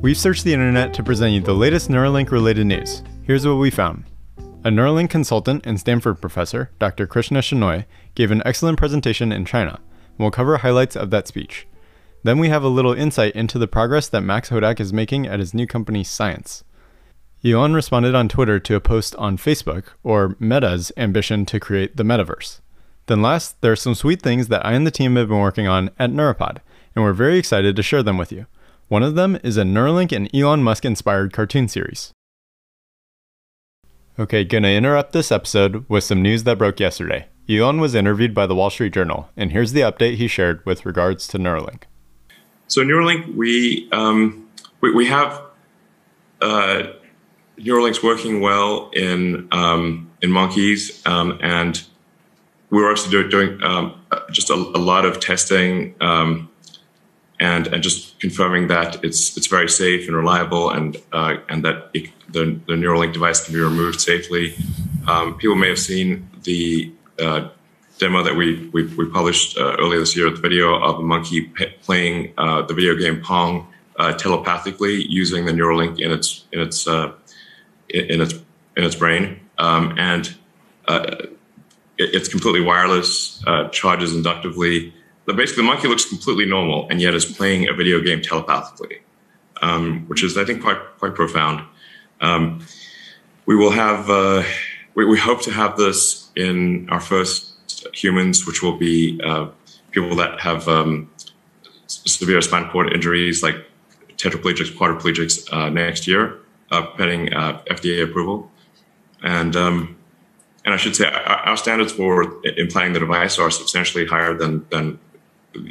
We've searched the internet to present you the latest Neuralink related news. Here's what we found. A Neuralink consultant and Stanford professor, Dr. Krishna Shenoy, gave an excellent presentation in China, and we'll cover highlights of that speech. Then we have a little insight into the progress that Max Hodak is making at his new company, Science. Elon responded on Twitter to a post on Facebook, or Meta's ambition to create the metaverse. Then last, there are some sweet things that I and the team have been working on at Neuropod, and we're very excited to share them with you. One of them is a Neuralink and Elon Musk inspired cartoon series. Okay, gonna interrupt this episode with some news that broke yesterday. Elon was interviewed by the Wall Street Journal, and here's the update he shared with regards to Neuralink. So Neuralink, we um, we, we, have uh, Neuralink's working well in um, in monkeys, um, and we're also do, doing um, just a, a, lot of testing um, and and just confirming that it's it's very safe and reliable, and uh, and that it, the the Neuralink device can be removed safely. Um, people may have seen the uh, demo that we we, we published uh, earlier this year, the video of a monkey p- playing uh, the video game Pong uh, telepathically using the Neuralink in its in its uh, in its in its brain, um, and it's completely wireless, charges inductively. Basically, the monkey looks completely normal and yet is playing a video game telepathically, um, which is, I think, quite quite profound. Um, we will have, uh, we, we, hope to have this in our first humans, which will be uh, people that have um, severe spinal cord injuries, like tetraplegics, quadriplegics, uh, next year, uh, pending uh, FDA approval. And um, and I should say our standards for implanting the device are substantially higher than, than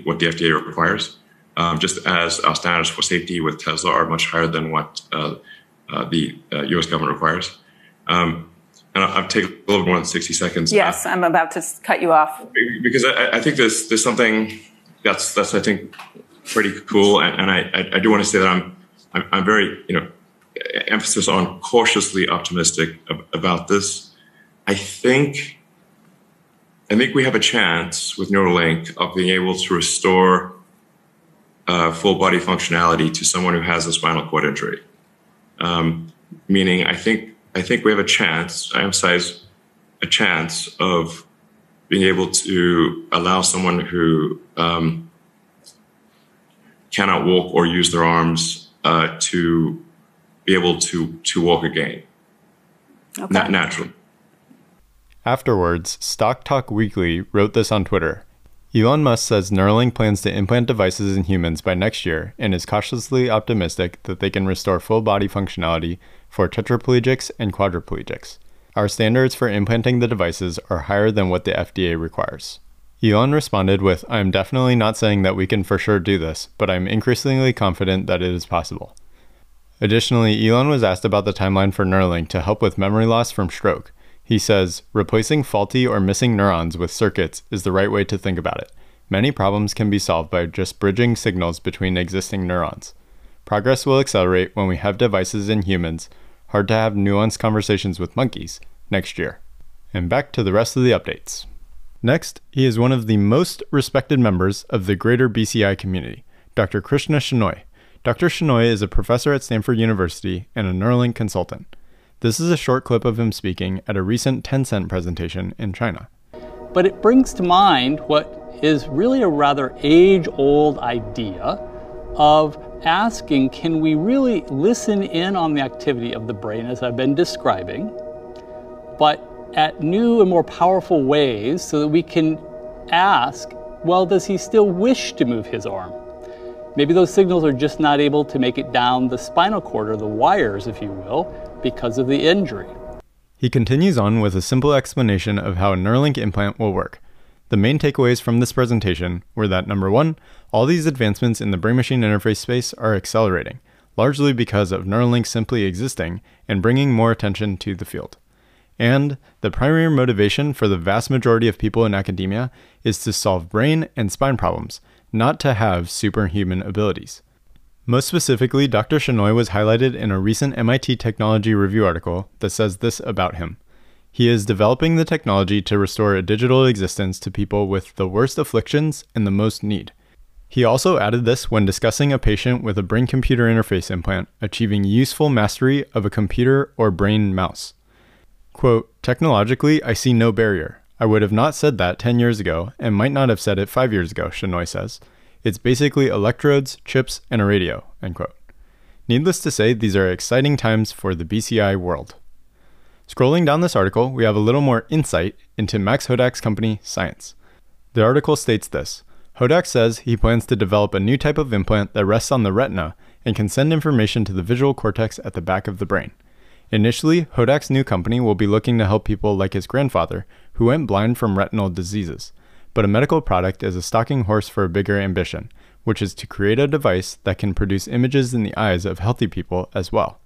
what the FDA requires. Um, just as our standards for safety with Tesla are much higher than what uh, uh, the uh, U.S. government requires. Um, and I'll, I'll, take a little more than 60 seconds. Yes, I'm about to cut you off. Because I, I, think there's, there's something that's, that's I think, pretty cool. And, and I, I, do want to say that I'm, I'm, I'm very, you know, emphasis on cautiously optimistic about this I think I think we have a chance with Neuralink of being able to restore uh, full body functionality to someone who has a spinal cord injury. Um, meaning, I think I think we have a chance. I emphasize a chance of being able to allow someone who um, cannot walk or use their arms uh, to be able to to walk again, okay. not naturally. Afterwards, Stock Talk Weekly wrote this on Twitter. Elon Musk says Neuralink plans to implant devices in humans by next year and is cautiously optimistic that they can restore full body functionality for tetraplegics and quadriplegics. Our standards for implanting the devices are higher than what the FDA requires. Elon responded with, I am definitely not saying that we can for sure do this, but I'm increasingly confident that it is possible. Additionally, Elon was asked about the timeline for Neuralink to help with memory loss from stroke, he says, replacing faulty or missing neurons with circuits is the right way to think about it. Many problems can be solved by just bridging signals between existing neurons. Progress will accelerate when we have devices in humans, hard to have nuanced conversations with monkeys, next year. And back to the rest of the updates. Next, he is one of the most respected members of the greater BCI community, Dr. Krishna Shenoy. Dr. Shenoy is a professor at Stanford University and a Neuralink consultant. This is a short clip of him speaking at a recent Tencent presentation in China. But it brings to mind what is really a rather age old idea of asking can we really listen in on the activity of the brain as I've been describing, but at new and more powerful ways so that we can ask well, does he still wish to move his arm? Maybe those signals are just not able to make it down the spinal cord or the wires, if you will, because of the injury. He continues on with a simple explanation of how a Neuralink implant will work. The main takeaways from this presentation were that number one, all these advancements in the brain machine interface space are accelerating, largely because of Neuralink simply existing and bringing more attention to the field. And the primary motivation for the vast majority of people in academia is to solve brain and spine problems, not to have superhuman abilities. Most specifically, Dr. Shenoy was highlighted in a recent MIT Technology Review article that says this about him. He is developing the technology to restore a digital existence to people with the worst afflictions and the most need. He also added this when discussing a patient with a brain computer interface implant achieving useful mastery of a computer or brain mouse. Quote, Technologically, I see no barrier. I would have not said that 10 years ago and might not have said it 5 years ago, Shenoy says. It's basically electrodes, chips, and a radio, end quote. Needless to say, these are exciting times for the BCI world. Scrolling down this article, we have a little more insight into Max Hodak's company, Science. The article states this Hodak says he plans to develop a new type of implant that rests on the retina and can send information to the visual cortex at the back of the brain. Initially, Hodak's new company will be looking to help people like his grandfather, who went blind from retinal diseases. But a medical product is a stalking horse for a bigger ambition, which is to create a device that can produce images in the eyes of healthy people as well.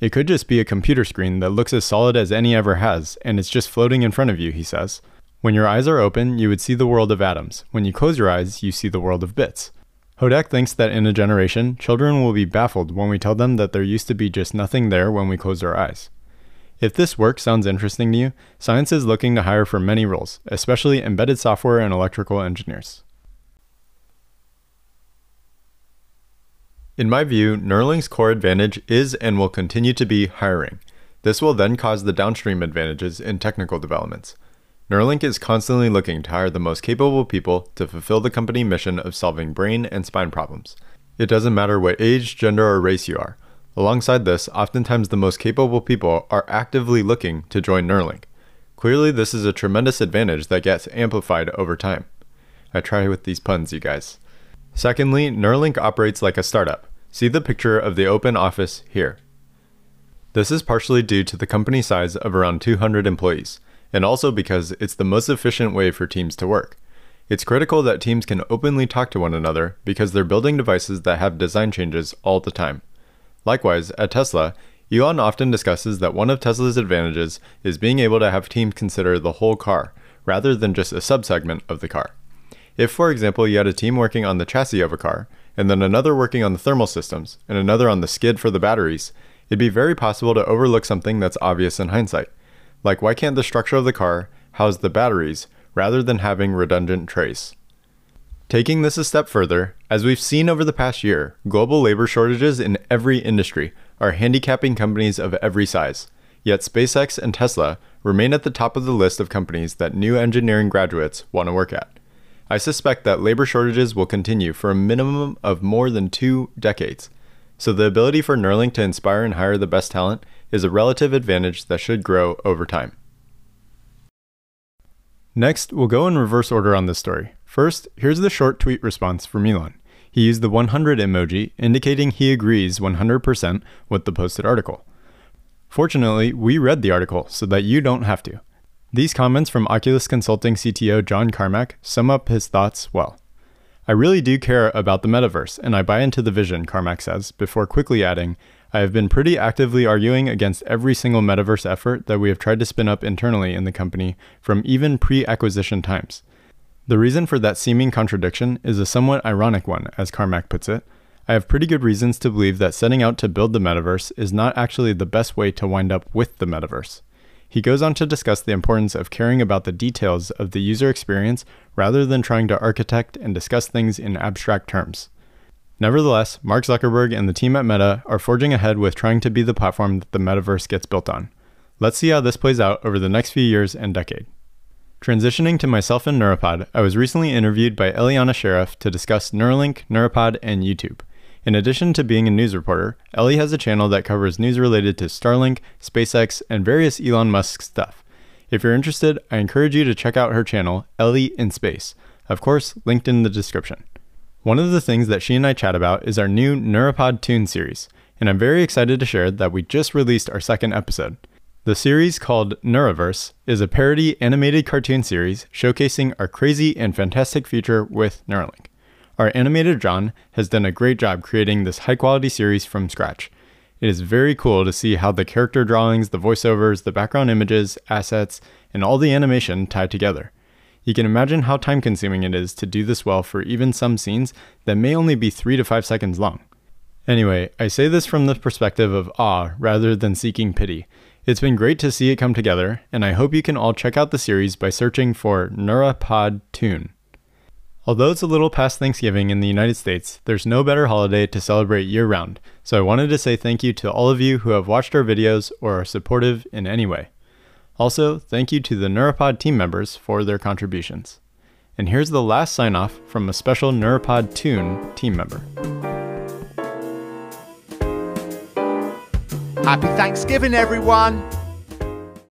It could just be a computer screen that looks as solid as any ever has, and it's just floating in front of you, he says. When your eyes are open, you would see the world of atoms. When you close your eyes, you see the world of bits. Hodak thinks that in a generation, children will be baffled when we tell them that there used to be just nothing there when we closed our eyes. If this work sounds interesting to you, Science is looking to hire for many roles, especially embedded software and electrical engineers. In my view, Neuralink's core advantage is and will continue to be hiring. This will then cause the downstream advantages in technical developments. Neuralink is constantly looking to hire the most capable people to fulfill the company mission of solving brain and spine problems. It doesn't matter what age, gender, or race you are. Alongside this, oftentimes the most capable people are actively looking to join Neuralink. Clearly, this is a tremendous advantage that gets amplified over time. I try with these puns, you guys. Secondly, Neuralink operates like a startup. See the picture of the open office here. This is partially due to the company size of around 200 employees and also because it's the most efficient way for teams to work. It's critical that teams can openly talk to one another because they're building devices that have design changes all the time. Likewise, at Tesla, Elon often discusses that one of Tesla's advantages is being able to have teams consider the whole car rather than just a subsegment of the car. If, for example, you had a team working on the chassis of a car, and then another working on the thermal systems, and another on the skid for the batteries, it'd be very possible to overlook something that's obvious in hindsight. Like, why can't the structure of the car house the batteries rather than having redundant trays? Taking this a step further, as we've seen over the past year, global labor shortages in every industry are handicapping companies of every size. Yet SpaceX and Tesla remain at the top of the list of companies that new engineering graduates want to work at. I suspect that labor shortages will continue for a minimum of more than two decades. So the ability for Neuralink to inspire and hire the best talent is a relative advantage that should grow over time. Next, we'll go in reverse order on this story. First, here's the short tweet response from Elon. He used the 100 emoji, indicating he agrees 100% with the posted article. Fortunately, we read the article so that you don't have to. These comments from Oculus Consulting CTO John Carmack sum up his thoughts well. I really do care about the metaverse, and I buy into the vision, Carmack says, before quickly adding, I have been pretty actively arguing against every single metaverse effort that we have tried to spin up internally in the company from even pre acquisition times. The reason for that seeming contradiction is a somewhat ironic one, as Carmack puts it. I have pretty good reasons to believe that setting out to build the metaverse is not actually the best way to wind up with the metaverse. He goes on to discuss the importance of caring about the details of the user experience rather than trying to architect and discuss things in abstract terms. Nevertheless, Mark Zuckerberg and the team at Meta are forging ahead with trying to be the platform that the metaverse gets built on. Let's see how this plays out over the next few years and decade. Transitioning to myself and Neuropod, I was recently interviewed by Eliana Sheriff to discuss Neuralink, Neuropod, and YouTube. In addition to being a news reporter, Ellie has a channel that covers news related to Starlink, SpaceX, and various Elon Musk stuff. If you're interested, I encourage you to check out her channel, Ellie in Space. Of course, linked in the description. One of the things that she and I chat about is our new Neuropod Tune series, and I'm very excited to share that we just released our second episode. The series called Neuroverse is a parody animated cartoon series showcasing our crazy and fantastic future with Neuralink. Our animator John has done a great job creating this high quality series from scratch. It is very cool to see how the character drawings, the voiceovers, the background images, assets, and all the animation tie together. You can imagine how time consuming it is to do this well for even some scenes that may only be 3 to 5 seconds long. Anyway, I say this from the perspective of awe rather than seeking pity. It's been great to see it come together, and I hope you can all check out the series by searching for Neuropod Tune. Although it's a little past Thanksgiving in the United States, there's no better holiday to celebrate year round, so I wanted to say thank you to all of you who have watched our videos or are supportive in any way. Also, thank you to the Neuropod team members for their contributions. And here's the last sign off from a special Neuropod Tune team member. Happy Thanksgiving, everyone!